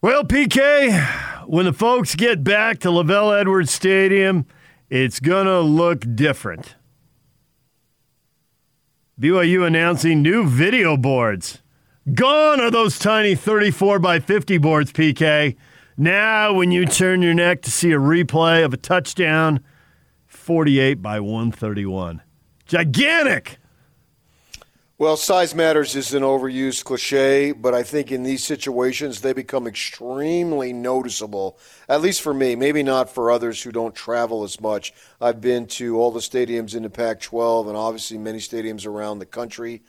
Well, PK, when the folks get back to LaVell Edwards Stadium, it's going to look different. BYU announcing new video boards. Gone are those tiny 34 by 50 boards, PK. Now, when you turn your neck to see a replay of a touchdown, 48 by 131. Gigantic. Well, size matters is an overused cliche, but I think in these situations they become extremely noticeable, at least for me, maybe not for others who don't travel as much. I've been to all the stadiums in the Pac 12 and obviously many stadiums around the country,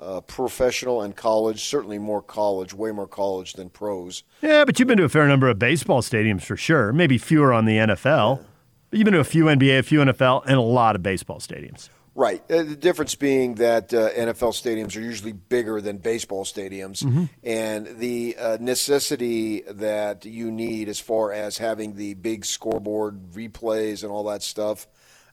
uh, professional and college, certainly more college, way more college than pros. Yeah, but you've been to a fair number of baseball stadiums for sure, maybe fewer on the NFL. But you've been to a few NBA, a few NFL, and a lot of baseball stadiums. Right. Uh, the difference being that uh, NFL stadiums are usually bigger than baseball stadiums, mm-hmm. and the uh, necessity that you need as far as having the big scoreboard replays and all that stuff,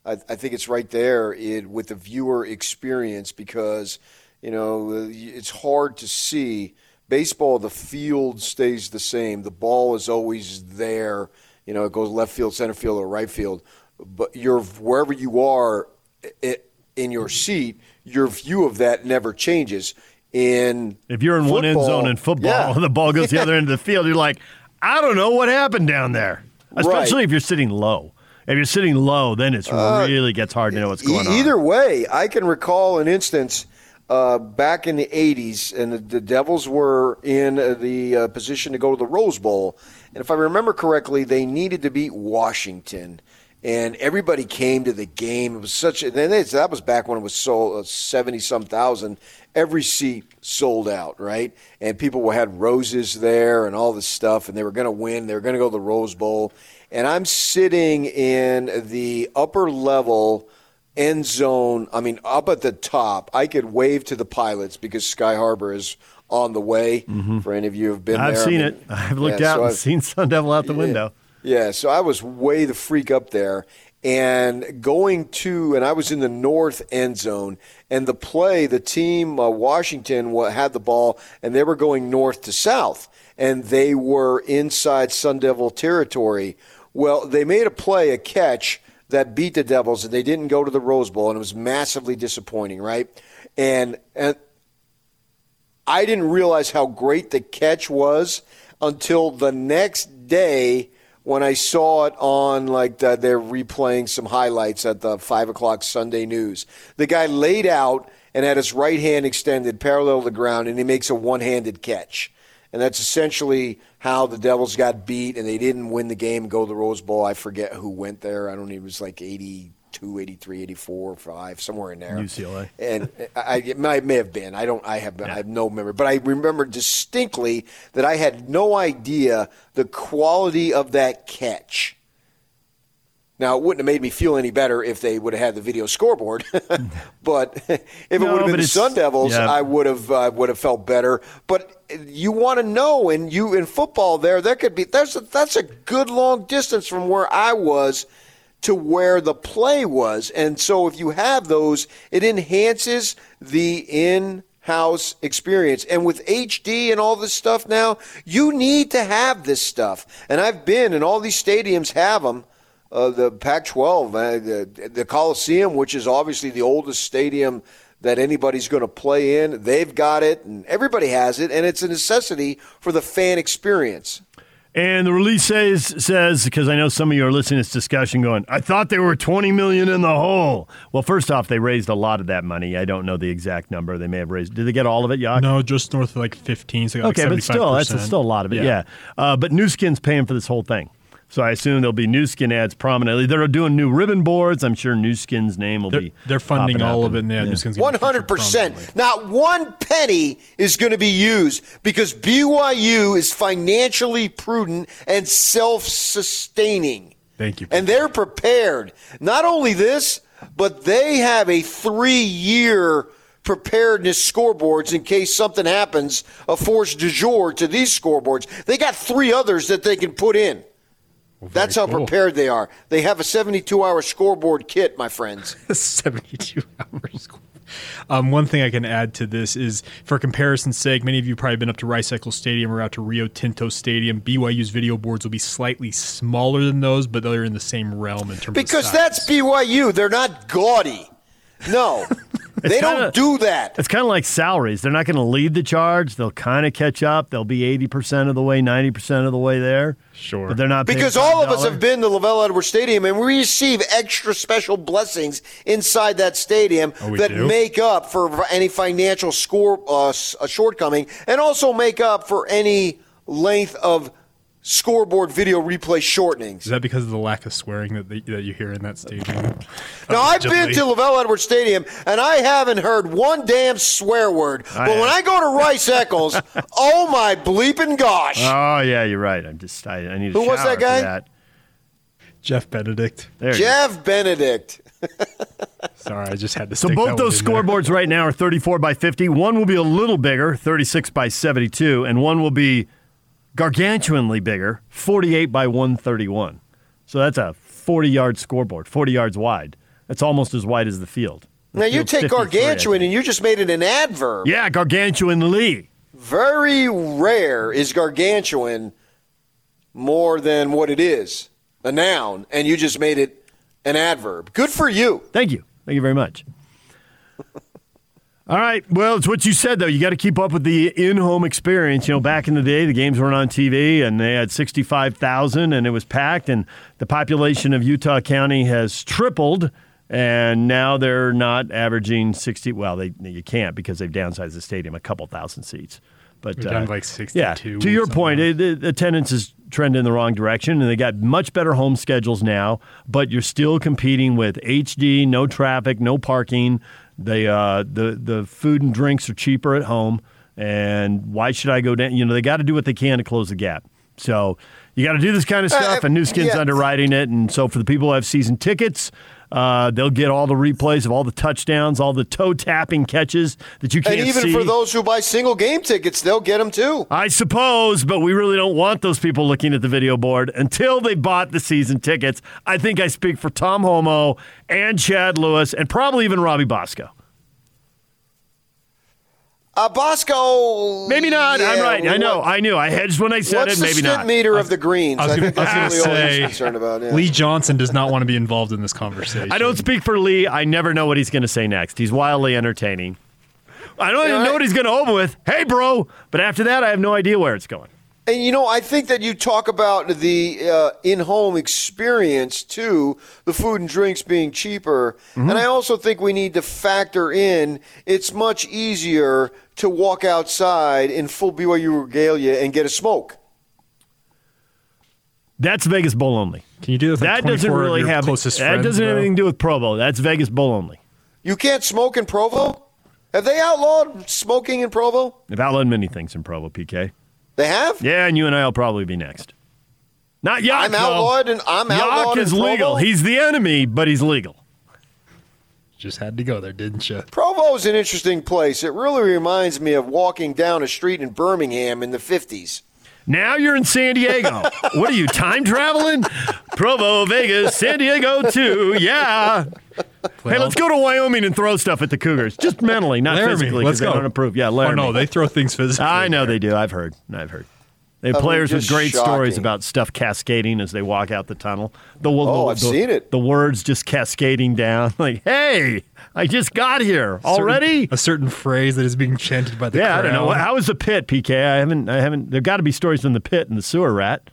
I, I think it's right there it, with the viewer experience because you know uh, it's hard to see. Baseball, the field stays the same. The ball is always there. You know, it goes left field, center field, or right field. But you're wherever you are. It, in your seat, your view of that never changes. In if you're in football, one end zone in football yeah. and the ball goes the other end of the field, you're like, I don't know what happened down there. Especially right. if you're sitting low. If you're sitting low, then it uh, really gets hard to know what's going e- on. Either way, I can recall an instance uh, back in the 80s, and the, the Devils were in uh, the uh, position to go to the Rose Bowl. And if I remember correctly, they needed to beat Washington and everybody came to the game. It was such, and that was back when it was sold uh, seventy some thousand. Every seat sold out, right? And people had roses there and all this stuff, and they were going to win. They were going to go to the Rose Bowl, and I'm sitting in the upper level end zone. I mean, up at the top. I could wave to the pilots because Sky Harbor is on the way. Mm-hmm. For any of you who have been I've there, I've seen I mean, it. I've looked yeah, out so and I've, seen Sun Devil out the yeah, window. Yeah, so I was way the freak up there and going to, and I was in the north end zone, and the play, the team, uh, Washington, had the ball, and they were going north to south, and they were inside Sun Devil territory. Well, they made a play, a catch that beat the Devils, and they didn't go to the Rose Bowl, and it was massively disappointing, right? And and I didn't realize how great the catch was until the next day when I saw it on like the, they're replaying some highlights at the five o'clock Sunday news. The guy laid out and had his right hand extended parallel to the ground, and he makes a one-handed catch. And that's essentially how the Devils got beat, and they didn't win the game go to the Rose Bowl. I forget who went there. I don't. It was like 80, 82, 83, 84, 5, somewhere in there. UCLA. And I, it may, may have been. I don't. I have. Yeah. I have no memory. But I remember distinctly that I had no idea the quality of that catch. Now, it wouldn't have made me feel any better if they would have had the video scoreboard, but if it no, would have been the Sun Devils, yeah. I would have uh, would have felt better. But you want to know, and you in football, there there could be there's a, that's a good long distance from where I was to where the play was. And so if you have those, it enhances the in house experience. And with HD and all this stuff now, you need to have this stuff. And I've been, and all these stadiums have them. Uh, the Pac 12, uh, the, the Coliseum, which is obviously the oldest stadium that anybody's going to play in, they've got it, and everybody has it, and it's a necessity for the fan experience. And the release says says because I know some of you are listening to this discussion going, I thought they were 20 million in the hole. Well, first off, they raised a lot of that money. I don't know the exact number. They may have raised. Did they get all of it, Yak? No, just north of like 15. So okay, like but still, that's still a lot of it. Yeah. yeah. Uh, but Nu Skin's paying for this whole thing. So I assume there'll be Nu Skin ads prominently. They're doing new ribbon boards. I'm sure Nu Skin's name will they're, be. They're funding all of it. Yeah, Nu Skin's one hundred percent. Not one penny is going to be used because BYU is financially prudent and self-sustaining. Thank you. And they're prepared. Not only this, but they have a three-year preparedness scoreboards in case something happens, a force du jour to these scoreboards. They got three others that they can put in. Well, That's how cool. prepared they are. They have a 72 hour scoreboard kit, my friends. 72 hours. Um, one thing I can add to this is, for comparison's sake, many of you probably been up to Rice Eccles Stadium or out to Rio Tinto Stadium. BYU's video boards will be slightly smaller than those, but they're in the same realm in terms because of because that's BYU. They're not gaudy. No, they kinda- don't do that. It's kind of like salaries. They're not going to lead the charge. They'll kind of catch up. They'll be 80% of the way, 90% of the way there. Sure. But they're not Because all of us have been to LaVell Edwards Stadium and we receive extra special blessings inside that stadium Oh, that do? make up for any financial score uh, s- a shortcoming and also make up for any length of scoreboard video replay shortenings. Is that because of the lack of swearing that, they, that you hear in that stadium? Now, I've been to LaVell Edwards Stadium and I haven't heard one damn swear word. I but when. I go to Rice Eccles, oh my bleeping gosh. Oh, yeah, you're right. I'm just, I, I need a Who was that guy? that. Jeff Benedict. There you. Jeff Benedict. Sorry, I just had to. So stick both that those one in there. scoreboards right now are 34 by 50. One will be a little bigger, 36 by 72, and one will be gargantuanly bigger, 48 by 131. So that's a 40 yard scoreboard, 40 yards wide. That's almost as wide as the field. The Now, you take gargantuan and you just made it an adverb. Yeah, gargantuanly. Very rare is gargantuan more than what it is, a noun, and you just made it an adverb. Good for you. Thank you. Thank you very much. All right. Well, it's what you said, though. You got to keep up with the in home experience. You know, back in the day, the games weren't on TV and they had 65,000 and it was packed, and the population of Utah County has tripled. And now they're not averaging 60. Well, they you can't because they've downsized the stadium a couple thousand seats. But They're down to uh, like 62 Yeah, to your something. point, it, the attendance is trending in the wrong direction, and they got much better home schedules now. But you're still competing with HD, no traffic, no parking. They uh, the the food and drinks are cheaper at home, and why should I go down? You know, they got to do what they can to close the gap. So you got to do this kind of Uh, stuff, and Nu Skin's yeah. underwriting it. And so for the people who have season tickets. Uh, they'll get all the replays of all the touchdowns, all the toe tapping catches that you can't see. And even see. for those who buy single game tickets, they'll get them too. I suppose, but we really don't want those people looking at the video board until they bought the season tickets. I think I speak for Tom Holmoe and Chad Lewis and probably even Robbie Bosco. Uh, Bosco. Maybe not. I'm right. I know. what- I knew. I hedged when I said What's it. the Maybe stint not. meter of the greens? I was gonna, think that's I was really gonna all he's say, concerned about. Yeah. Lee Johnson does not want to be involved in this conversation. I don't speak for Lee. I never know what he's going to say next. He's wildly entertaining. I don't even Yeah, know what he's going to open with. Hey, bro. But after that, I have no idea where it's going. And you know, I think that you talk about the uh, in-home experience too, the food and drinks being cheaper, Mm-hmm. and I also think we need to factor in it's much easier to walk outside in full BYU regalia and get a smoke. That's Vegas Bowl only. Can you do this? That doesn't 24 of really your have. closest That friends, doesn't have anything to do with Provo. That's Vegas Bowl only. You can't smoke in Provo. Have they outlawed smoking in Provo? They've outlawed many things in Provo, PK. They have. Yeah, and you and I will probably be next. Not Yak. I'm though. outlawed and I'm outlawed Yak is in legal. He's the enemy, but he's legal. Just had to go there, didn't you? Provo's an interesting place. It really reminds me of walking down a street in Birmingham in the 50s. Now you're in San Diego. what are you, time traveling? Provo, Vegas, San Diego too. Yeah. Hey, let's go to Wyoming and throw stuff at the Cougars. Just mentally, not Laramie, physically, let's because they go. don't approve. Yeah, Oh no, they throw things physically. I know there. they do. I've heard. I've heard. They have I mean, players with just great stories about stuff cascading as they walk out the tunnel. The, Oh, the, I've the- seen it. The words just cascading down. Like, hey, I just got here Certain- already. a certain phrase that is being chanted by the Yeah, I don't know. crowd. How is the pit, PK? I haven't. I haven't. There've got to be stories from the pit and the sewer rat.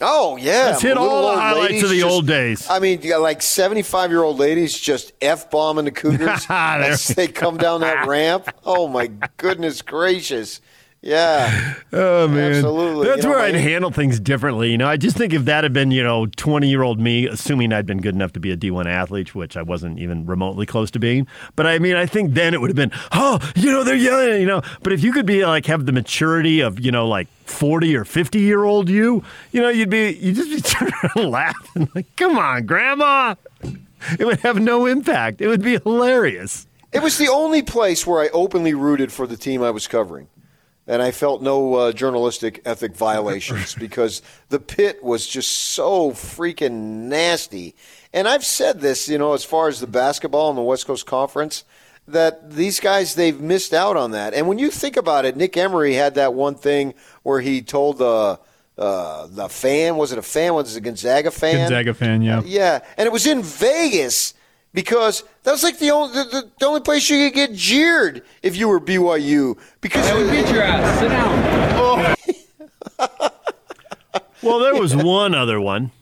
Oh yeah, Let's hit all the old highlights of the just- old days. I mean, you got like seventy-five-year-old ladies just f bombing the Cougars as they come down that ramp. Oh my goodness gracious! Yeah, Oh man, Absolutely. That's You know, where I'd handle things differently. You know, I just think if that had been, you know, twenty-year-old me, assuming I'd been good enough to be a D1 athlete, which I wasn't even remotely close to being. But I mean, I think then it would have been, oh, you know, they're young, you know. But if you could be like have the maturity of, you know, like forty or fifty-year-old you, you know, you'd be, you'd just be turning around laughing, like, come on, grandma. It would have no impact. It would be hilarious. it was the only place where I openly rooted for the team I was covering, and I felt no uh, journalistic ethic violations because the pit was just so freaking nasty. And I've said this, you know, as far as the basketball in the West Coast Conference. that these guys they've missed out on that. And when you think about it, Nick Emery had that one thing where he told the uh, the fan was it a fan was it a Gonzaga fan? Gonzaga fan, yeah, yeah, and it was in Vegas because that's like the only the, the, the only place you could get jeered if you were BYU because I would beat your ass. Sit down. Oh. well, there was one other one.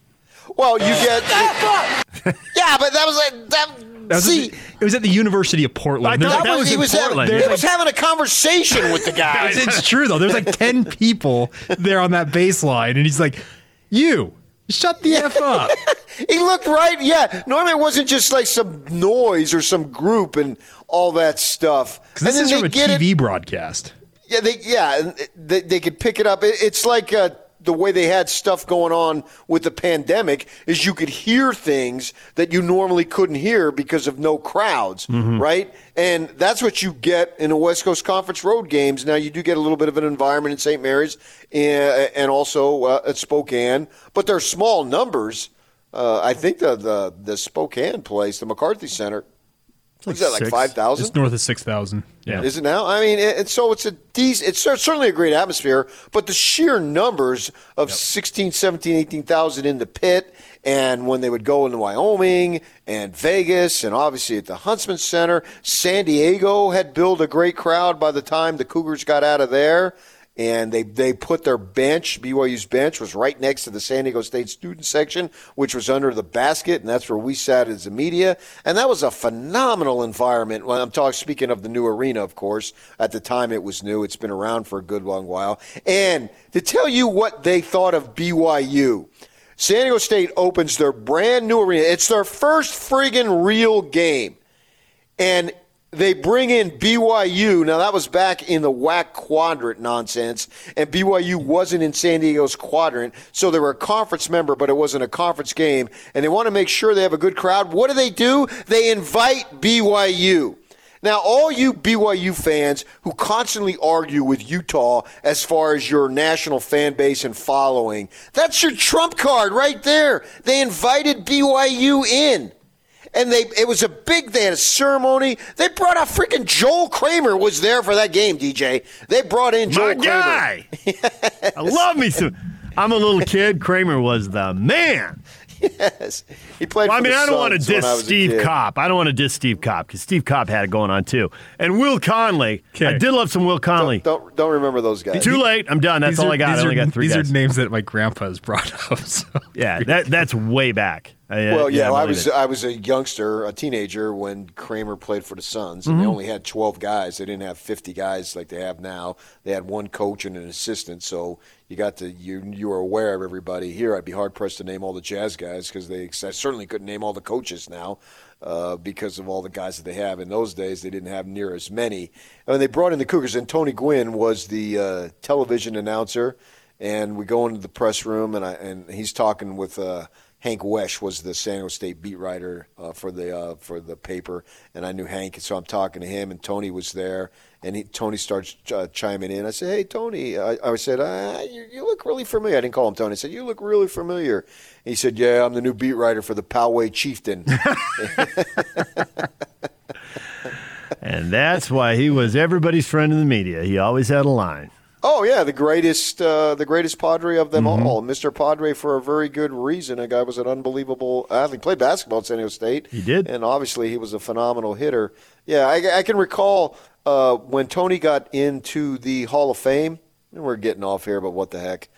Well, you get yeah, but that was like that. That was see, at the, it was at the University of Portland. I There's thought like- that was he in was Portland. Having, There's he was having a conversation with the guys. it's, it's true though. There's like ten people there on that baseline, and he's like, "You shut the f up." He looked right. Yeah. Normally it wasn't just like some noise or some group and all that stuff. This is from a get it- TV broadcast. Yeah, they, yeah, they, they could pick it up. It- It's like uh, the way they had stuff going on with the pandemic is you could hear things that you normally couldn't hear because of no crowds, right? And that's what you get in the West Coast Conference road games. Now you do get a little bit of an environment in St. Mary's and, and also uh, at Spokane, but they're small numbers. Uh, I think the, the the Spokane place, the McCarthey Center, what's that like five thousand? It's north of six thousand. Yeah. Is it now? I mean, it, and so it's a decent, it's certainly a great atmosphere, but the sheer numbers of 16, 17, 18,000 in the pit, and when they would go into Wyoming and Vegas, and obviously at the Huntsman Center, San Diego had built a great crowd by the time the Cougars got out of there. And they, they put their bench, BYU's bench, was right next to the San Diego State student section, which was under the basket, and that's where we sat as the media. And that was a phenomenal environment. Well, I'm talking speaking of the new arena, of course. At the time, it was new. It's been around for a good long while. And to tell you what they thought of BYU, San Diego State opens their brand new arena. It's their first friggin' real game and they bring in BYU. Now that was back in the WAC quadrant nonsense, and BYU wasn't in San Diego's quadrant, so they were a conference member, but it wasn't a conference game. And they want to make sure they have a good crowd. What do they do? They invite BYU. Now, all you BYU fans who constantly argue with Utah as far as your national fan base and following, that's your trump card right there. They invited BYU in and they it was a big they had a ceremony they brought out freaking joel kramer was there for that game dj they brought in joel My kramer guy. I love me some. I'm a little kid. Kramer was the man. yes he played Well, I mean, the I don't want to diss I was a Steve kid. Kopp. I don't want to diss Steve Kopp because Steve Kopp had it going on too. And Will Conley. I did love some Will Conley. don't don't remember those guys Too late. I'm done. That's These all are- I got. I only are, got three these guys. are names that my grandpa has brought up. So. yeah, that, that's way back. I- well, yeah, I I was it. I was a youngster, a teenager when Kramer played for the Suns, Mm-hmm. and they only had twelve guys. They didn't have fifty guys like they have now. They had one coach and an assistant, so you got to you you were aware of everybody. Here, I'd be hard pressed to name all the Jazz guys because they I certainly couldn't name all the coaches now. Uh, because of all the guys that they have in those days, they didn't have near as many. And they brought in the Cougars, and Tony Gwynn was the uh, television announcer. And we go into the press room, and I and he's talking with uh, Hank Wesch was the San Diego State beat writer uh, for the uh, for the paper, and I knew Hank, so I'm talking to him, and Tony was there, and he, Tony starts uh, chiming in. I said, "Hey, Tony," I, I said, uh, you, "You look really familiar." I didn't call him Tony. I said, "You look really familiar." He said, "Yeah, I'm the new beat writer for the Poway Chieftain." and that's why he was everybody's friend in the media. He always had a line. Oh yeah, the greatest, uh, the greatest Padre of them all, Mr. Padre, for a very good reason. A guy was an unbelievable athlete. Played basketball at San Diego State. He did. and obviously he was a phenomenal hitter. Yeah, I, I can recall uh, when Tony got into the Hall of Fame. And we're getting off here, but what the heck?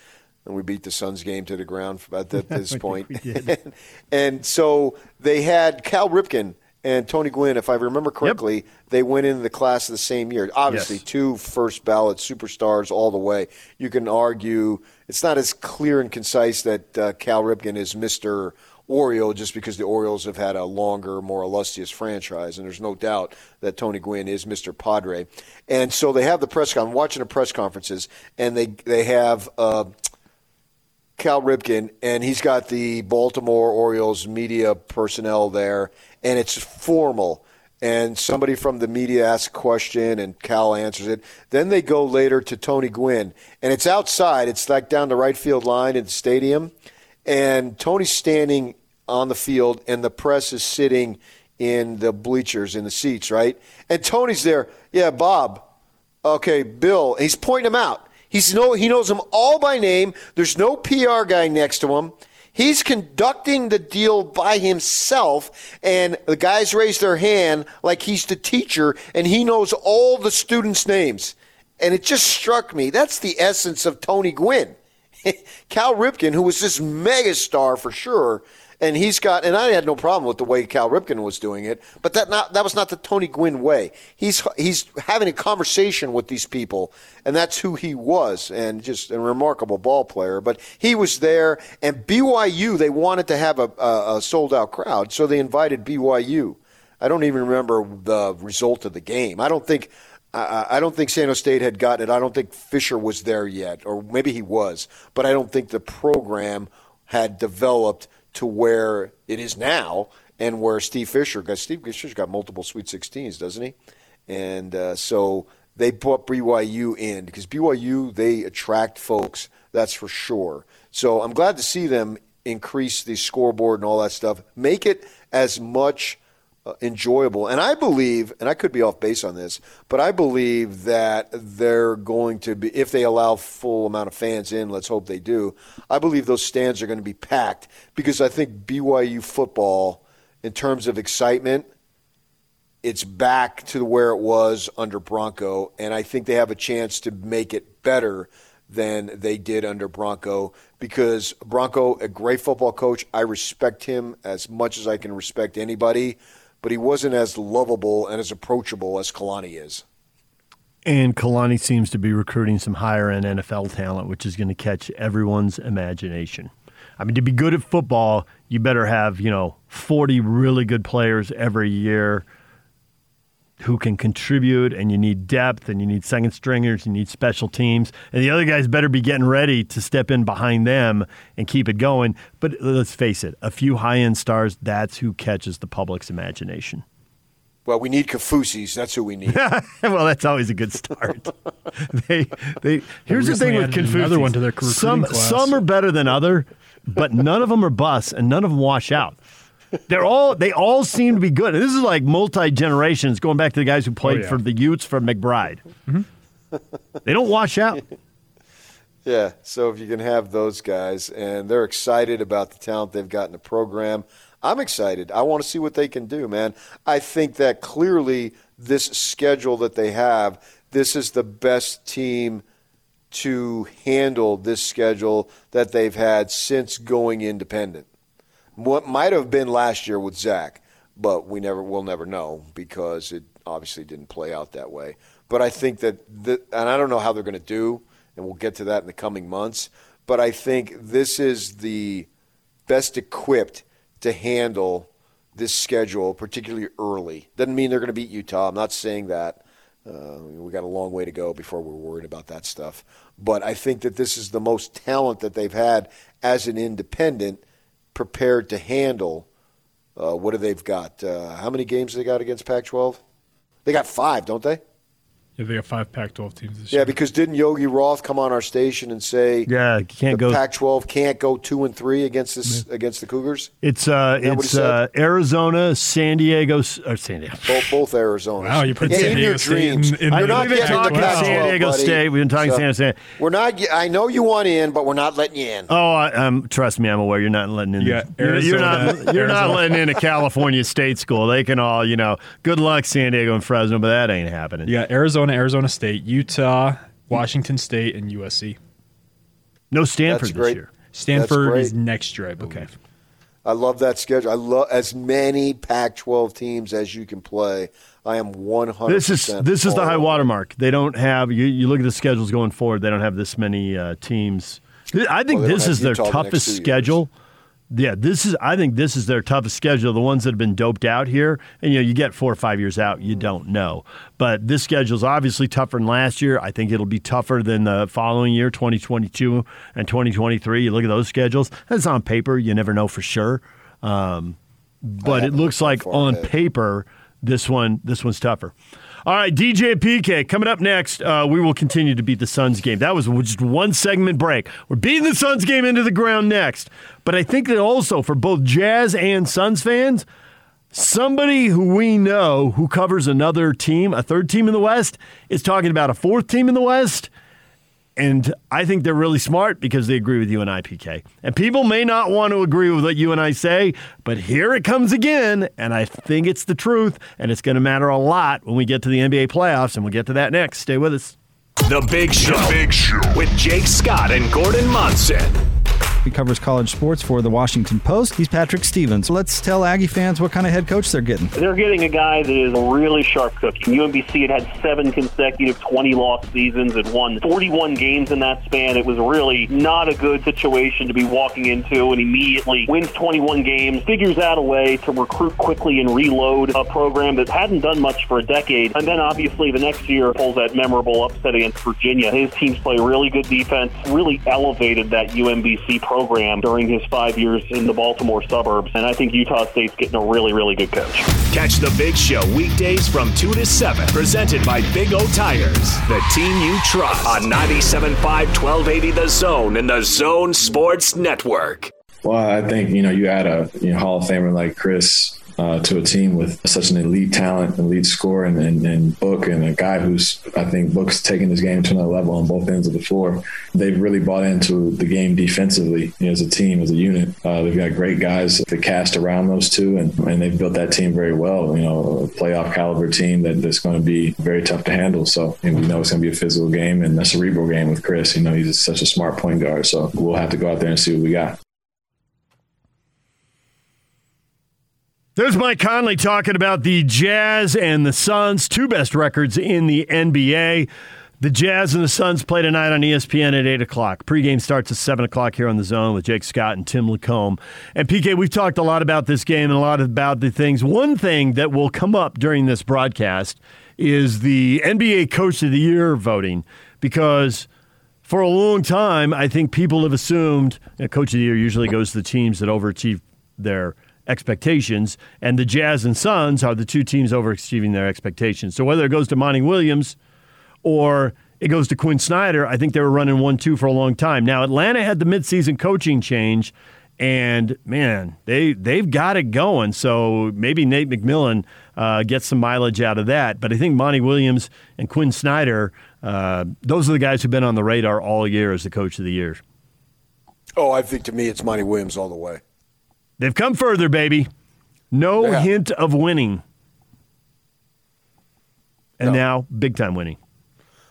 And we beat the Suns game to the ground at this point. and, and so they had Cal Ripken and Tony Gwynn, if I remember correctly, they went into the class the same year. Obviously, Yes. two first ballot superstars all the way. You can argue it's not as clear and concise that uh, Cal Ripken is Mr. Oriole just because the Orioles have had a longer, more illustrious franchise, and there's no doubt that Tony Gwynn is Mr. Padre. And so they have the press con. I'm watching the press conferences, and they they have. Uh, Cal Ripken, and he's got the Baltimore Orioles media personnel there, and it's formal. And somebody from the media asks a question, and Cal answers it. Then they go later to Tony Gwynn, and it's outside. It's like down the right field line in the stadium, and Tony's standing on the field, and the press is sitting in the bleachers in the seats, right? And Tony's there. Yeah, Bob. Okay, Bill. He's pointing him out. He's no, he knows them all by name. There's no PR guy next to him. He's conducting the deal by himself, and the guys raise their hand like he's the teacher, and he knows all the students' names. And it just struck me that's the essence of Tony Gwynn. Cal Ripken, who was this megastar for sure, and he's got and I had no problem with the way Cal Ripken was doing it, but that not that was not the Tony Gwynn way. He's he's having a conversation with these people, and that's who he was, and just a remarkable ball player. But he was there, and BYU they wanted to have a, a, a sold out crowd, so they invited BYU. I don't even remember the result of the game. I don't think. I don't think San Jose State had gotten it. I don't think Fisher was there yet, or maybe he was, but I don't think the program had developed to where it is now and where Steve Fisher, because Steve Fisher's got multiple Sweet 16s, doesn't he? And uh, so they put BYU in because BYU, they attract folks, that's for sure. So I'm glad to see them increase the scoreboard and all that stuff, make it as much uh, enjoyable. And I believe, and I could be off base on this, but I believe that they're going to be, if they allow full amount of fans in, let's hope they do. I believe those stands are going to be packed because I think BYU football, in terms of excitement, it's back to where it was under Bronco, and I think they have a chance to make it better than they did under Bronco because Bronco, a great football coach, I respect him as much as I can respect anybody but he wasn't as lovable and as approachable as Kalani is. And Kalani seems to be recruiting some higher end NFL talent, which is going to catch everyone's imagination. I mean, to be good at football, you better have, you know, 40 really good players every year who can contribute, and you need depth, and you need second stringers, you need special teams, and the other guys better be getting ready to step in behind them and keep it going. But let's face it, a few high end stars, that's who catches the public's imagination. Well, we need Kaufusis. That's who we need. well, that's always a good start. they, they. Here's the thing with Kaufusis. Another one to their some, class. some are better than other, but none of them are busts, and none of them wash out. They're all they all seem to be good. And this is like multi generations, going back to the guys who played oh, yeah. for the Utes from McBride. Mm-hmm. they don't wash out. Yeah, so if you can have those guys, and they're excited about the talent they've got in the program, I'm excited. I want to see what they can do, man. I think that clearly this schedule that they have, this is the best team to handle this schedule that they've had since going independent. What might have been last year with Zach, but we never will never know because it obviously didn't play out that way. But I think that, the, and I don't know how they're going to do, and we'll get to that in the coming months. But I think this is the best equipped to handle this schedule, particularly early. Doesn't mean they're going to beat Utah. I'm not saying that. Uh, we got a long way to go before we're worried about that stuff. But I think that this is the most talent that they've had as an independent prepared to handle uh, what do they've got? Uh, how many games they got against Pac-12? They got five, don't they? Yeah, they got five Pac-12 teams this yeah, year. Yeah, because didn't Yogi Roth come on our station and say, "Yeah, can't go Pac-12 can't go two and three against this yeah. against the Cougars." It's uh, it's uh, Arizona, San Diego, or San Diego. Both, both Arizona. Wow, you put yeah, San in Diego your dreams. In, in I know we've been talking wow. San Diego buddy. State. We've been talking so, San Diego State. We're not. I know you want in, but we're not letting you in. Oh, I, um, trust me, I'm aware. You're not letting in. Yeah, you're, you're not. You're not letting in a California State school. They can all, you know. Good luck, San Diego and Fresno, but that ain't happening. Yeah, Arizona, Arizona State. Utah, Washington State, and USC. No Stanford this year. Stanford is next year, I believe. Okay. I love that schedule. I love as many Pac-12 teams as you can play. I am 100. This is this is the high watermark. They don't have. You, you look at the schedules going forward. They don't have this many uh, teams. I think well, this is their toughest the schedule. Years yeah, this is. I think this is their toughest schedule. The ones that have been doped out here, and you know, you get four or five years out, you don't know. But this schedule is obviously tougher than last year. I think it'll be tougher than the following year, 2022 and 2023. You look at those schedules. That's on paper. You never know for sure. Um, but it looks like on paper, this one, this one's tougher. All right, DJ PK coming up next. Uh, we will continue to beat the Suns game. That was just one segment break. We're beating the Suns game into the ground next. But I think that also for both Jazz and Suns fans, somebody who we know who covers another team, a third team in the West, is talking about a fourth team in the West. And I think they're really smart because they agree with you and I, PK. And people may not want to agree with what you and I say, but here it comes again. And I think it's the truth. And it's going to matter a lot when we get to the NBA playoffs. And we'll get to that next. Stay with us. The Big Show, the Big Show. with Jake Scott and Gordon Monson. He covers college sports for the Washington Post. He's Patrick Stevens. Let's tell Aggie fans what kind of head coach they're getting. They're getting a guy that is a really sharp cookie. UMBC had had seven consecutive 20 loss seasons and won 41 games in that span. It was really not a good situation to be walking into and immediately wins 21 games, figures out a way to recruit quickly and reload a program that hadn't done much for a decade. And then obviously the next year pulls that memorable upset against Virginia. His teams play really good defense, really elevated that UMBC program program during his five years in the Baltimore suburbs. And I think Utah State's getting a really, really good coach. Catch the Big Show weekdays from 2 to 7, presented by Big O Tires, the team you trust on 97.5 1280 The Zone and the Zone Sports Network. Well, I think, you know, you add a you know, Hall of Famer like Chris uh, to a team with such an elite talent, elite score, and, and, and, Book, and a guy who's I think Book's taking his game to another level on both ends of the floor. They've really bought into the game defensively you know, as a team, as a unit. Uh, they've got great guys to cast around those two, and, and they've built that team very well. You know, a playoff caliber team that, that's going to be very tough to handle. So you know, we know it's going to be a physical game and a cerebral game with Chris. You know, he's such a smart point guard. So we'll have to go out there and see what we got. There's Mike Conley talking about the Jazz and the Suns, two best records in the NBA. The Jazz and the Suns play tonight on ESPN at 8 o'clock. Pregame starts at 7 o'clock here on the zone with Jake Scott and Tim LaComb. And PK, we've talked a lot about this game and a lot about the things. One thing that will come up during this broadcast is the NBA Coach of the Year voting because for a long time, I think people have assumed that Coach of the Year usually goes to the teams that overachieve their expectations, and the Jazz and Suns are the two teams overachieving their expectations. So whether it goes to Monty Williams or it goes to Quin Snyder, I think they were running one two for a long time. Now Atlanta had the midseason coaching change, and man, they they've got it going. So maybe Nate McMillan uh, gets some mileage out of that. But I think Monty Williams and Quin Snyder, uh, those are the guys who've been on the radar all year as the coach of the year. Oh, I think to me it's Monty Williams all the way. They've come further, baby. No yeah. hint of winning. And no. now, big time winning.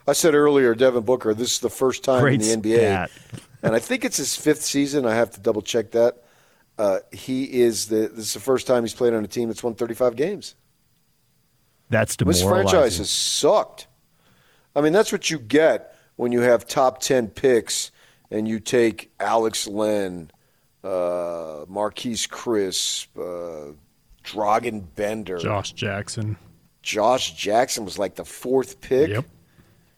I said earlier, Devin Booker, this is the first time Great in the NBA. And I think it's his fifth season. I have to double check that. Uh, he is the this is the first time he's played on a team that's won 35 games. That's demoralizing. This franchise has sucked. I mean, that's what you get when you have top 10 picks and you take Alex Len, uh, Marquese Chriss, uh, Dragan Bender, Josh Jackson. Josh Jackson was like the fourth pick. Yep.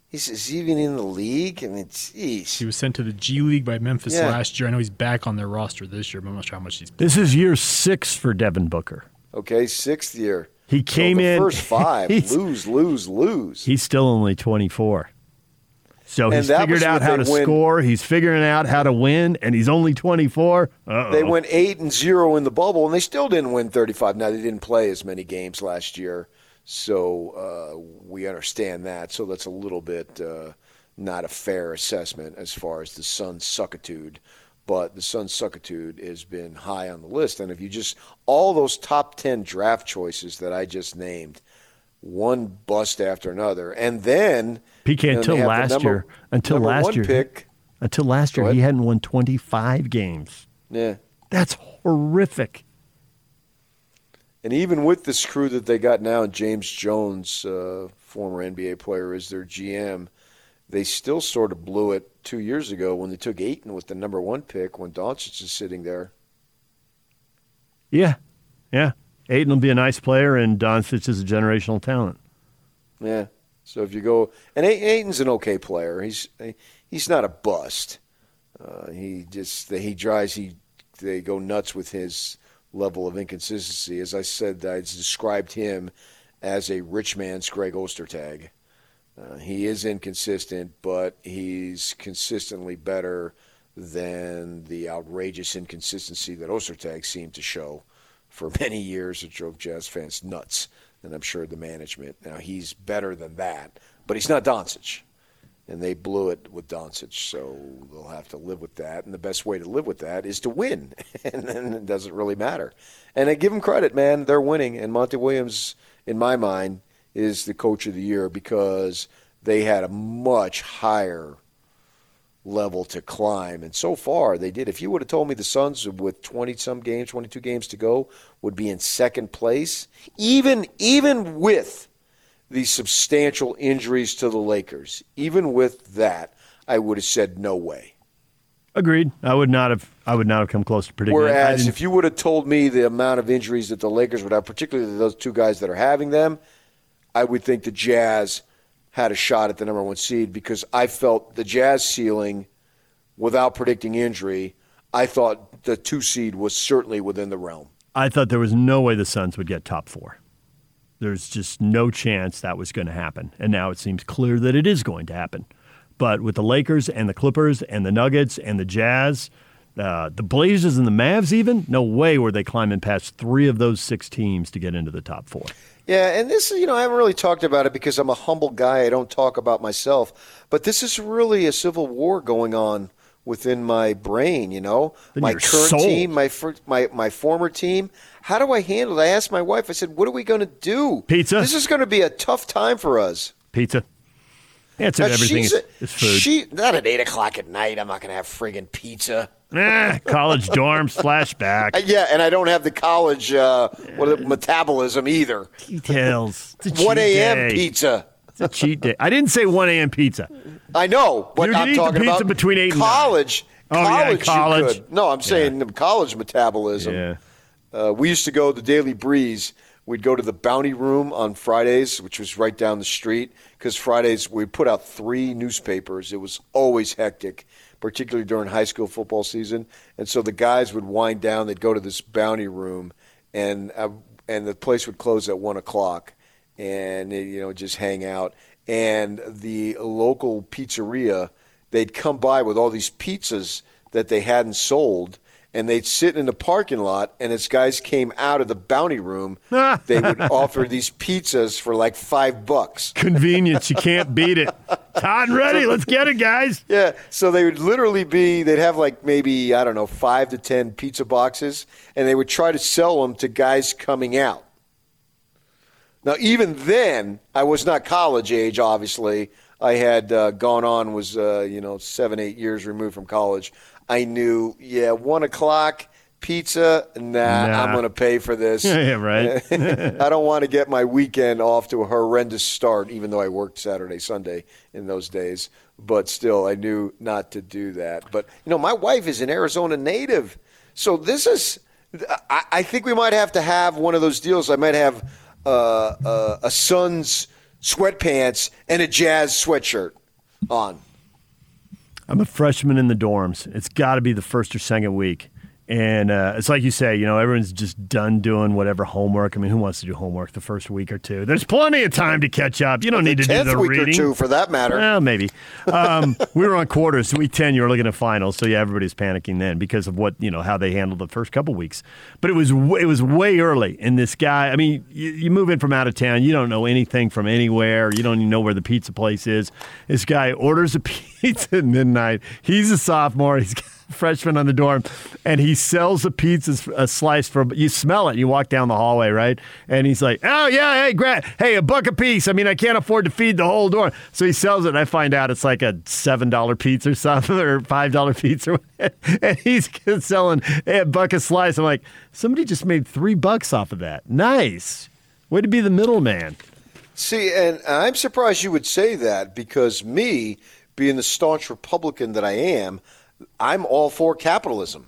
He's, is he even in the league? I mean, jeez. He was sent to the G League by Memphis yeah. last year. I know he's back on their roster this year, but I'm not sure how much he's. This is year six for Devin Booker. Okay, sixth year. He came so in first five. lose, lose, lose. He's still only 24. So he's figured out how to win. score. He's figuring out how to win, and he's only 24. Uh-oh. They went eight and zero in the bubble, and they still didn't win 35. Now they didn't play as many games last year, so uh, we understand that. So that's a little bit uh, not a fair assessment as far as the Suns' suckitude. But the Suns' suckitude has been high on the list, and if you just all those top 10 draft choices that I just named, one bust after another, and then PK you know, until last number, year. Until last year. Pick. Until last year, he hadn't won 25 games. Yeah. That's horrific. And even with this crew that they got now, James Jones, uh, former NBA player, is their GM, they still sort of blew it two years ago when they took Ayton with the number one pick when Doncic is sitting there. Yeah, yeah. Ayton will be a nice player, and Doncic is a generational talent. Yeah. So if you go, and Ayton's an okay player. He's he's not a bust. Uh, he just he drives. He they go nuts with his level of inconsistency. As I said, I described him as a rich man's Greg Ostertag. Uh, he is inconsistent, but he's consistently better than the outrageous inconsistency that Ostertag seemed to show for many years. It drove Jazz fans nuts, and I'm sure the management. Now he's better than that, but he's not Doncic, and they blew it with Doncic, so they'll have to live with that. And the best way to live with that is to win, and then it doesn't really matter. And I give them credit, man. They're winning, and Monty Williams, in my mind, is the coach of the year because they had a much higher level to climb. And so far, they did. If you would have told me the Suns, with 20 some games, 22 games to go, would be in second place, even even with the substantial injuries to the Lakers, even with that, I would have said no way. Agreed. I would not have. I would not have come close to predicting. Whereas if you would have told me the amount of injuries that the Lakers would have, particularly those two guys that are having them, I would think the Jazz had a shot at the number one seed because I felt the Jazz ceiling, without predicting injury, I thought the two seed was certainly within the realm. I thought there was no way the Suns would get top four. There's just no chance that was going to happen. And now it seems clear that it is going to happen. But with the Lakers and the Clippers and the Nuggets and the Jazz, uh, the Blazers and the Mavs, even, no way were they climbing past three of those six teams to get into the top four. Yeah, and this, you know, I haven't really talked about it because I'm a humble guy. I don't talk about myself. But this is really a civil war going on within my brain, you know? My current team, my, fir- my my former team. How do I handle it? I asked my wife, I said, what are we going to do? Pizza? This is going to be a tough time for us. Pizza. To Now, everything she's is, a- is food. She, not at 8 o'clock at night. I'm not going to have friggin' pizza. Eh, college dorms, Uh, flashback, yeah, and I don't have the college uh, what, metabolism either. details. 1 a.m. pizza. It's a cheat day. I didn't say 1 a.m. pizza. I know, but You I'm eat the talking pizza about between eight and nine. college. Oh, yeah, college, college. No, I'm saying the college metabolism. Yeah. Uh, we used to go the Daily Breeze. We'd go to the Bounty Room on Fridays, which was right down the street, because Fridays we put out three newspapers. It was always hectic, particularly during high school football season. And so the guys would wind down. They'd go to this Bounty Room, and uh, and the place would close at one o'clock, and you know just hang out. And the local pizzeria, they'd come by with all these pizzas that they hadn't sold and they'd sit in the parking lot and as guys came out of the bounty room they would offer these pizzas for like five bucks Convenience. You can't beat it. And ready. Let's get it, guys. yeah so they would literally be they'd have like maybe i don't know five to ten pizza boxes and they would try to sell them to guys coming out now even then i was not college age obviously i had uh, gone on was uh, you know seven eight years removed from college i knew yeah one o'clock pizza nah, Nah. i'm going to pay for this Yeah, right. I don't want to get my weekend off to a horrendous start, even though I worked Saturday, Sunday in those days. But still, I knew not to do that. But, you know, my wife is an Arizona native. So this is, I, I think we might have to have one of those deals. I might have uh, uh, a Suns sweatpants and a Jazz sweatshirt on. I'm a freshman in the dorms. It's got to be the first or second week. And uh, it's like you say, you know, everyone's just done doing whatever homework. I mean, who wants to do homework the first week or two? There's plenty of time to catch up. You don't need to do the week reading. or two, for that matter. Well, maybe. Um, we were on quarters. Week 10, you were looking at finals. So, yeah, everybody's panicking then because of what, you know, how they handled the first couple weeks. But it was, w- it was way early. And this guy, I mean, you, you move in from out of town, you don't know anything from anywhere. You don't even know where the pizza place is. This guy orders a pizza at midnight. He's a sophomore. He's got freshman on the dorm. And he sells a pizza, a slice for, you smell it. You walk down the hallway, right? And he's like, oh, yeah, hey, Grant, hey, a buck a piece. I mean, I can't afford to feed the whole dorm. So he sells it, and I find out it's like a $7 pizza or something, or $5 pizza. and he's selling hey, a buck a slice. I'm like, somebody just made three bucks off of that. Nice. Way to be the middleman. See, and I'm surprised you would say that because me, being the staunch Republican that I am, I'm all for capitalism.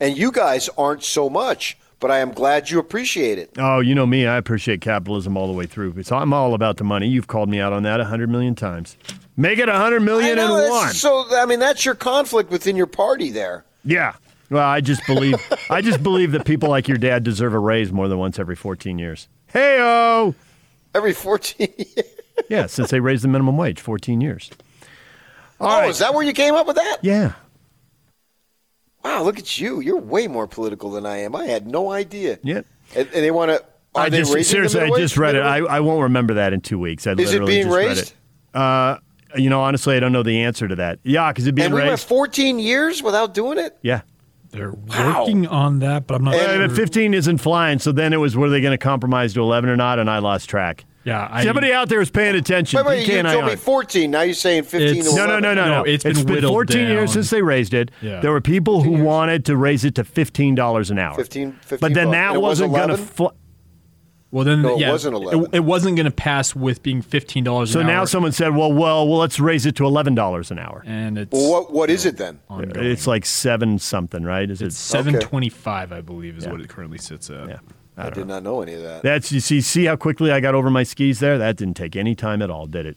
And you guys aren't so much, but I am glad you appreciate it. Oh, you know me. I appreciate capitalism all the way through. So I'm all about the money. You've called me out on that a hundred million times. Make it a hundred know, and one. So, I mean, that's your conflict within your party there. Yeah. Well, I just believe I just believe that people like your dad deserve a raise more than once every 14 years. Hey oh. Every 14 years. Yeah, since they raised the minimum wage, 14 years. All oh, right. is that where you came up with that? Yeah. Wow, look at you. You're way more political than I am. I had no idea. Yeah. And, and they want to. Are I they just raising the seriously, I just read it. I, I won't remember that in two weeks. I Is it literally being just read raised? it. Uh, you know, honestly, I don't know the answer to that. Yeah, because it being raised. and we went 14 years without doing it. yeah. They're working on that, but I'm not Uh, sure. 15 isn't flying, so then it was were they going to compromise to 11 or not? And I lost track. Yeah, I, Somebody out there is paying attention. Wait, wait, PK you told me 14. Now you're saying 15 It's- to No, 11. no, no, no, No, no. it's been whittled 14 years since they raised it. Yeah. There were people who wanted to raise it to $15 an hour. 15 15 but then bucks. that It was wasn't going to 11? fly. Well, then No, it wasn't 11. It, it wasn't going to pass with being fifteen dollars. An hour. So now hour, someone said, well, well, well, let's raise it to $11 an hour. and it's Well, what, what is it then? ongoing. It's like seven something, right? Is it? It's seven twenty-five, I believe, is what it currently sits at. Yeah. I, did not know any of that. That's you see see how quickly I got over my skis there. That didn't take any time at all, did it?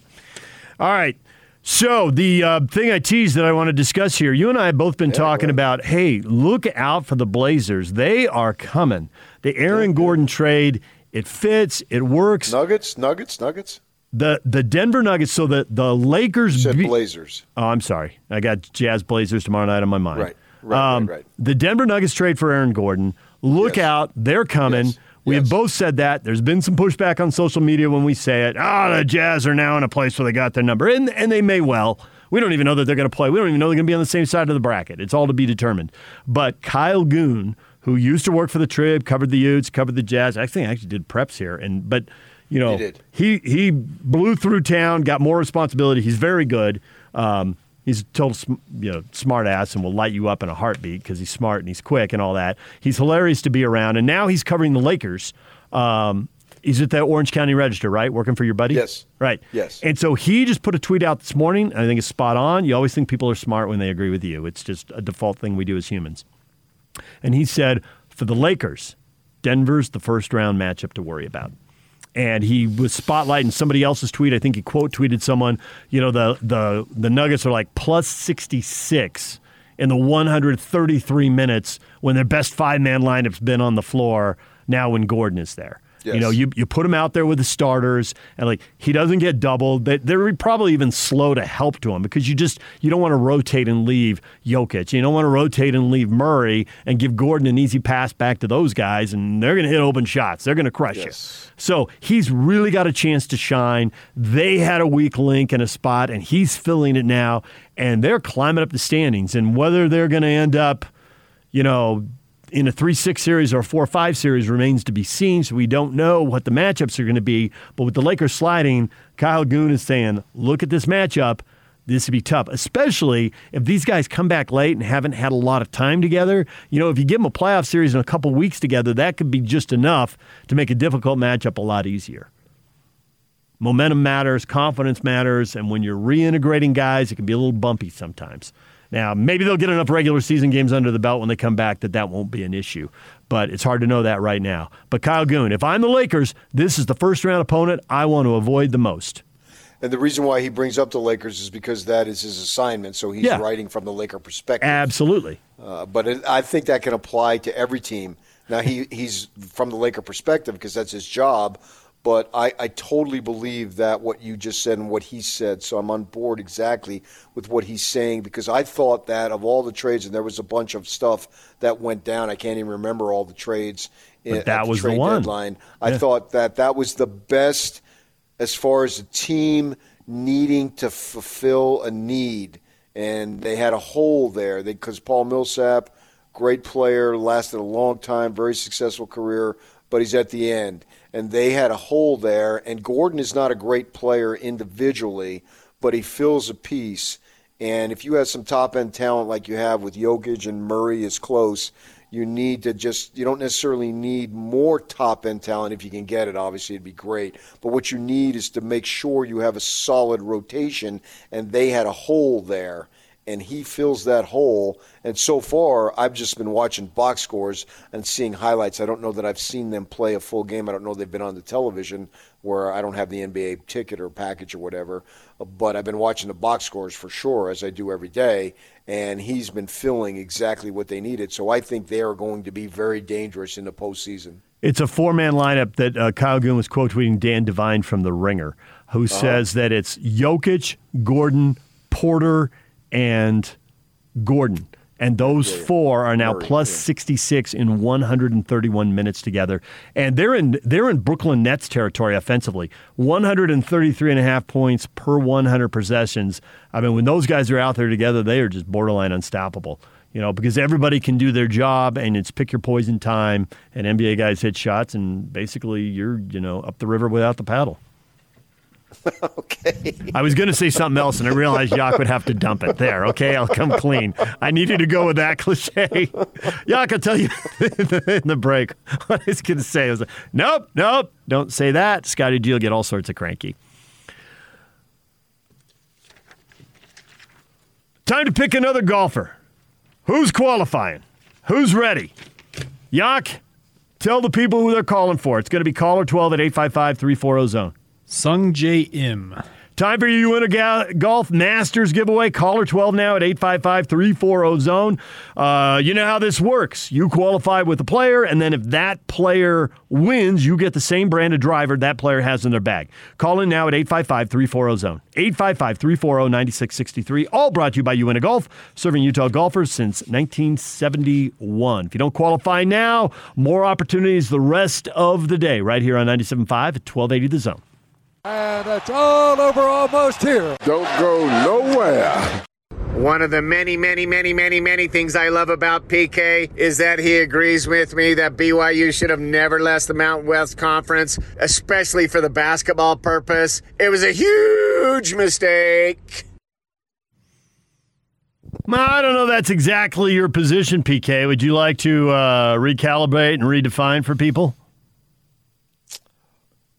All right. So the uh, thing I teased that I want to discuss here, you and I have both been talking about. Hey, look out for the Blazers. They are coming. The Aaron Gordon trade. It fits. It works. Nuggets, Nuggets, Nuggets. The the Denver Nuggets. So the the Lakers. You said be- Blazers. Oh, I'm sorry. I got Jazz Blazers tomorrow night on my mind. Right, right, Um, right, right. The Denver Nuggets trade for Aaron Gordon. Look Yes. out. They're coming. Yes, We have both said that. There's been some pushback on social media when we say it. Oh, the Jazz are now in a place where they got their number. And, and they may well. We don't even know that they're going to play. We don't even know they're going to be on the same side of the bracket. It's all to be determined. But Kyle Goon, who used to work for the Trib, covered the Utes, covered the Jazz. I think I actually did preps here. And but you know, He he he blew through town, got more responsibility. He's very good. Um, he's a total sm- you know smart ass and will light you up in a heartbeat because he's smart and he's quick and all that. He's hilarious to be around. And now he's covering the Lakers. Um, he's at the Orange County Register, right? Working for your buddy. Yes. Right. Yes. And so he just put a tweet out this morning. And I think it's spot on. You always think people are smart when they agree with you. It's just a default thing we do as humans. And he said, for the Lakers, Denver's the first round matchup to worry about. And he was spotlighting somebody else's tweet. I think he quote tweeted someone, you know, the the the Nuggets are like plus 66 in the 133 minutes when their best five man lineup's been on the floor now when Gordon is there. You know, you, you put him out there with the starters, and like he doesn't get doubled. They, they're probably even slow to help to him because you just you don't want to rotate and leave Jokic. You don't want to rotate and leave Murray and give Gordon an easy pass back to those guys, and they're going to hit open shots. They're going to crush Yes. you. So he's really got a chance to shine. They had a weak link in a spot, and he's filling it now, and they're climbing up the standings. And whether they're going to end up, you know, in a 3 6 series or a 4 5 series remains to be seen. So we don't know what the matchups are going to be. But with the Lakers sliding, Kyle Goon is saying, look at this matchup. This would be tough, especially if these guys come back late and haven't had a lot of time together. You know, if you give them a playoff series in a couple weeks together, that could be just enough to make a difficult matchup a lot easier. Momentum matters, confidence matters, and when you're reintegrating guys, it can be a little bumpy sometimes. Now, maybe they'll get enough regular season games under the belt when they come back that that won't be an issue, but it's hard to know that right now. But Kyle Goon, if I'm the Lakers, this is the first round opponent I want to avoid the most. And the reason why he brings up the Lakers is because that is his assignment. So he's Yeah. writing from the Laker perspective. Absolutely. Uh, but it, I think that can apply to every team. Now he he's from the Laker perspective because that's his job. But I, I totally believe that what you just said and what he said. So I'm on board exactly with what he's saying because I thought that of all the trades, and there was a bunch of stuff that went down. I can't even remember all the trades. in- But that at was the trade one. deadline. I thought that that was the best as far as a team needing to fulfill a need, and they had a hole there because Paul Millsap, great player, lasted a long time, very successful career, but he's at the end, and they had a hole there. And Gordon is not a great player individually, but he fills a piece. And if you have some top end talent like you have with Jokic and Murray is close, you need to just you don't necessarily need more top end talent if you can get it obviously it'd be great but what you need is to make sure you have a solid rotation and they had a hole there and he fills that hole and so far I've just been watching box scores and seeing highlights I don't know that I've seen them play a full game I don't know they've been on the television where I don't have the NBA ticket or package or whatever but I've been watching the box scores for sure as I do every day and he's been filling exactly what they needed. So I think they are going to be very dangerous in the postseason. It's a four man lineup that uh, Kyle Goon was quote tweeting Dan Devine from The Ringer, who says that it's Jokic, Gordon, Porter, and Gordon. And those four are now plus 66 in 131 minutes together. And they're in they're in Brooklyn Nets territory offensively. 133 and a half points per 100 possessions. I mean, when those guys are out there together, they are just borderline unstoppable. You know, because everybody can do their job and it's pick your poison time and NBA guys hit shots and basically you're, you know, up the river without the paddle. okay. I was going to say something else, and I realized Yak would have to dump it. There, okay, I'll come clean. I needed to go with that cliche. Yak, I'll tell you in the break what I was going to say. I was like, nope, nope, don't say that. Scotty G will get all sorts of cranky. Time to pick another golfer. Who's qualifying? Who's ready? Yak, tell the people who they're calling for. It's going to be caller 12 at 855 340 zone. Sungjae Im. Time for you win a ga- golf masters giveaway. Caller 12 now at 855 340 zone. Uh, you know how this works. You qualify with a player, and then if that player wins, you get the same brand of driver that player has in their bag. Call in now at 855 340 zone. 855 340 9663. All brought to you by Uinta Golf, serving Utah golfers since 1971. If you don't qualify now, more opportunities the rest of the day right here on 97.5 at 1280 The Zone. And it's all over almost here. Don't go nowhere. One of the many, many, many, many, many things I love about PK is that he agrees with me that BYU should have never left the Mountain West Conference, especially for the basketball purpose. It was a huge mistake. I don't know that's exactly your position, PK. Would you like to uh, recalibrate and redefine for people?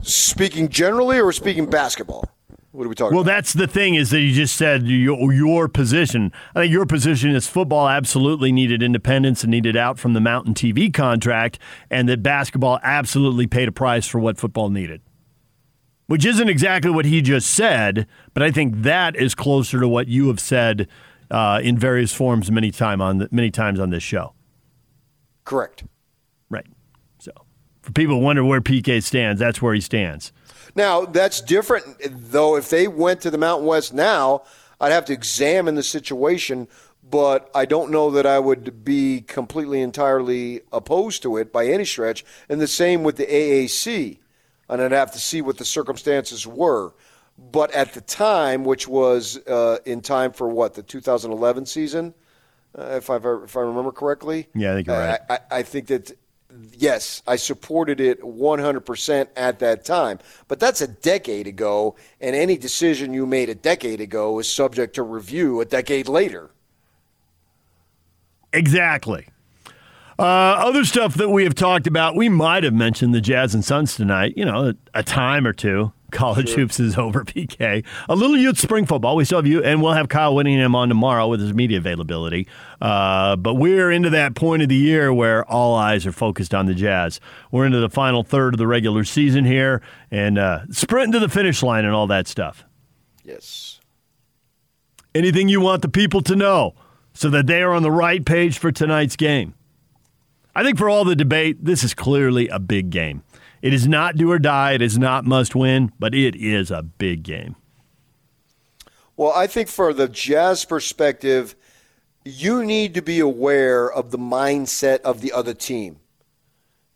Speaking generally or speaking basketball? What are we talking well, about? that's the thing is that you just said your, your position. I think your position is football absolutely needed independence and needed out from the Mountain TV contract, and that basketball absolutely paid a price for what football needed. Which isn't exactly what he just said, but I think that is closer to what you have said uh, in various forms many time on the, many times on this show. Correct. For people who wonder where PK stands, that's where he stands. Now, that's different, though. If they went to the Mountain West now, I'd have to examine the situation, but I don't know that I would be completely, entirely opposed to it by any stretch. And the same with the AAC. And I'd have to see what the circumstances were. But at the time, which was uh, in time for what, the 2011 season, uh, if, i if I remember correctly? Yeah, I think you're right. I, I, I think that yes, I supported it 100% at that time. But that's a decade ago, and any decision you made a decade ago is subject to review a decade later. Exactly. Uh, other stuff that we have talked about, we might have mentioned the Jazz and Suns tonight, you know, a, a time or two. College sure. hoops is over, PK. A little youth spring football. We still have you, and we'll have Kyle Whittingham on tomorrow with his media availability. Uh, but we're into that point of the year where all eyes are focused on the Jazz. We're into the final third of the regular season here, and uh, sprinting to the finish line and all that stuff. Yes. Anything you want the people to know so that they are on the right page for tonight's game? I think for all the debate, this is clearly a big game. It is not do or die. It is not must win, but it is a big game. Well, I think for the Jazz perspective, you need to be aware of the mindset of the other team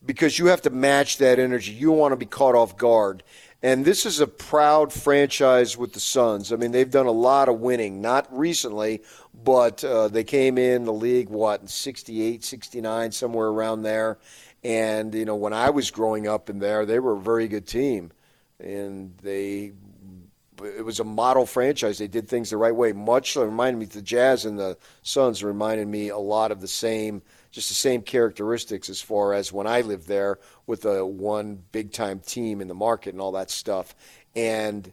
because you have to match that energy. You want to be caught off guard. And this is a proud franchise with the Suns. I mean, they've done a lot of winning, not recently, but uh, they came in the league, what, in 68, 69, somewhere around there. And you know, when I was growing up in there, they were a very good team, and they it was a model franchise. They did things the right way. Much reminded me the Jazz and the Suns reminded me a lot of the same, just the same characteristics as far as when I lived there with a one big time team in the market and all that stuff. And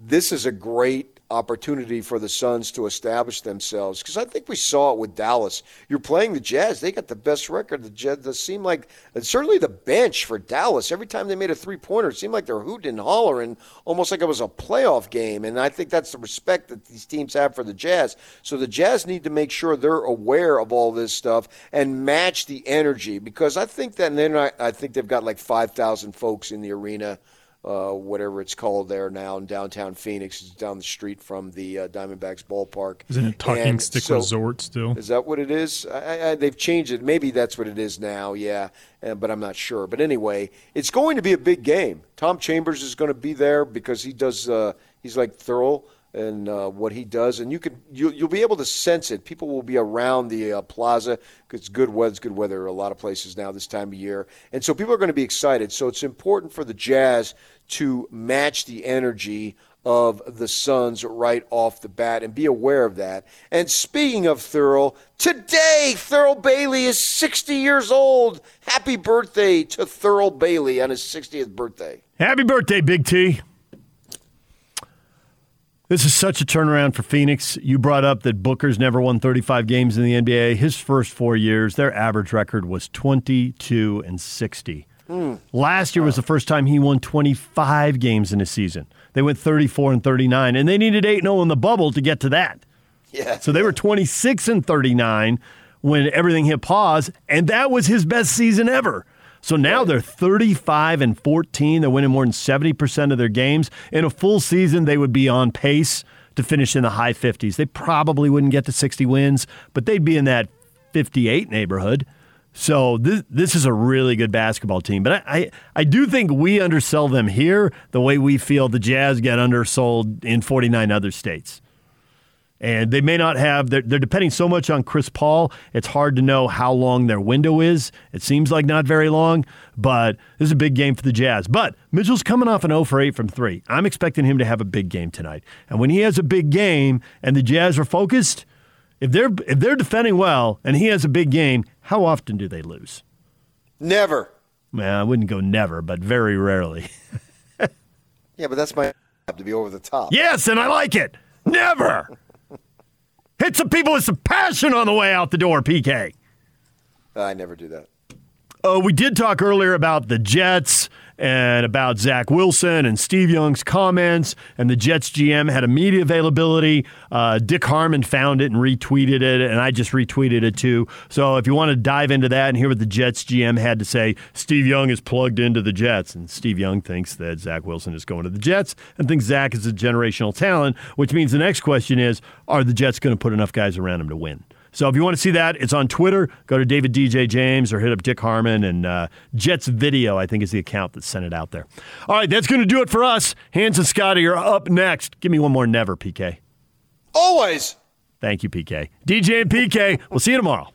this is a great opportunity for the Suns to establish themselves because I think we saw it with Dallas. You're playing the Jazz; they got the best record. The Jazz seemed like, certainly the bench for Dallas. Every time they made a three pointer, it seemed like they're hooting and hollering, almost like it was a playoff game. And I think that's the respect that these teams have for the Jazz. So the Jazz need to make sure they're aware of all this stuff and match the energy because I think that. And then I, I think they've got like five thousand folks in the arena uh, whatever it's called there now in downtown Phoenix. It's down the street from the uh, Diamondbacks ballpark. Isn't it Talking And Stick so- Resort still? Is that what it is? I, I, they've changed it. Maybe that's what it is now. Yeah, uh, but I'm not sure. But anyway, it's going to be a big game. Tom Chambers is going to be there because he does. Uh, he's like Thurl and uh, what he does, and you can you, you'll be able to sense it. People will be around the uh, plaza because good weather. Good weather a lot of places now this time of year, and so people are going to be excited. So it's important for the Jazz to match the energy of the Suns right off the bat and be aware of that. And speaking of Thurl, today Thurl Bailey is 60 years old. Happy birthday to Thurl Bailey on his 60th birthday. Happy birthday, Big T. This is such a turnaround for Phoenix. You brought up that Booker's never won 35 games in the NBA. His first four years, their average record was 22 and 60. Hmm. Last year was the first time he won 25 games in a season. They went 34 and 39, and they needed 8 0 in the bubble to get to that. Yeah. So they were 26 and 39 when everything hit pause, and that was his best season ever. So now they're 35 and 14. They're winning more than 70% of their games. In a full season, they would be on pace to finish in the high 50s. They probably wouldn't get to 60 wins, but they'd be in that 58 neighborhood. So this this is a really good basketball team, but I, I I do think we undersell them here the way we feel the Jazz get undersold in 49 other states. And they may not have, they're, they're depending so much on Chris Paul, it's hard to know how long their window is. It seems like not very long, but this is a big game for the Jazz. But Mitchell's coming off an 0 for 8 from 3. I'm expecting him to have a big game tonight. And when he has a big game and the Jazz are focused, if they're, if they're defending well and he has a big game, how often do they lose? Never. Well, I wouldn't go never, but very rarely. Yeah, but that's my job to be over the top. Yes, and I like it. Never. Hit some people with some passion on the way out the door, PK. I never do that. Uh, we did talk earlier about the Jets and about Zach Wilson and Steve Young's comments, and the Jets GM had a media availability. Uh, Dick Harmon found it and retweeted it, and I just retweeted it too. So if you want to dive into that and hear what the Jets GM had to say, Steve Young is plugged into the Jets, and Steve Young thinks that Zach Wilson is going to the Jets and thinks Zach is a generational talent, which means the next question is are the Jets going to put enough guys around him to win? So if you want to see that, it's on Twitter. Go to David DJ James or hit up Dick Harmon and uh, Jets Video. I think is the account that sent it out there. All right, that's going to do it for us. Hans and Scotty are up next. Give me one more never, PK. Always. Thank you, PK. DJ and PK. We'll see you tomorrow.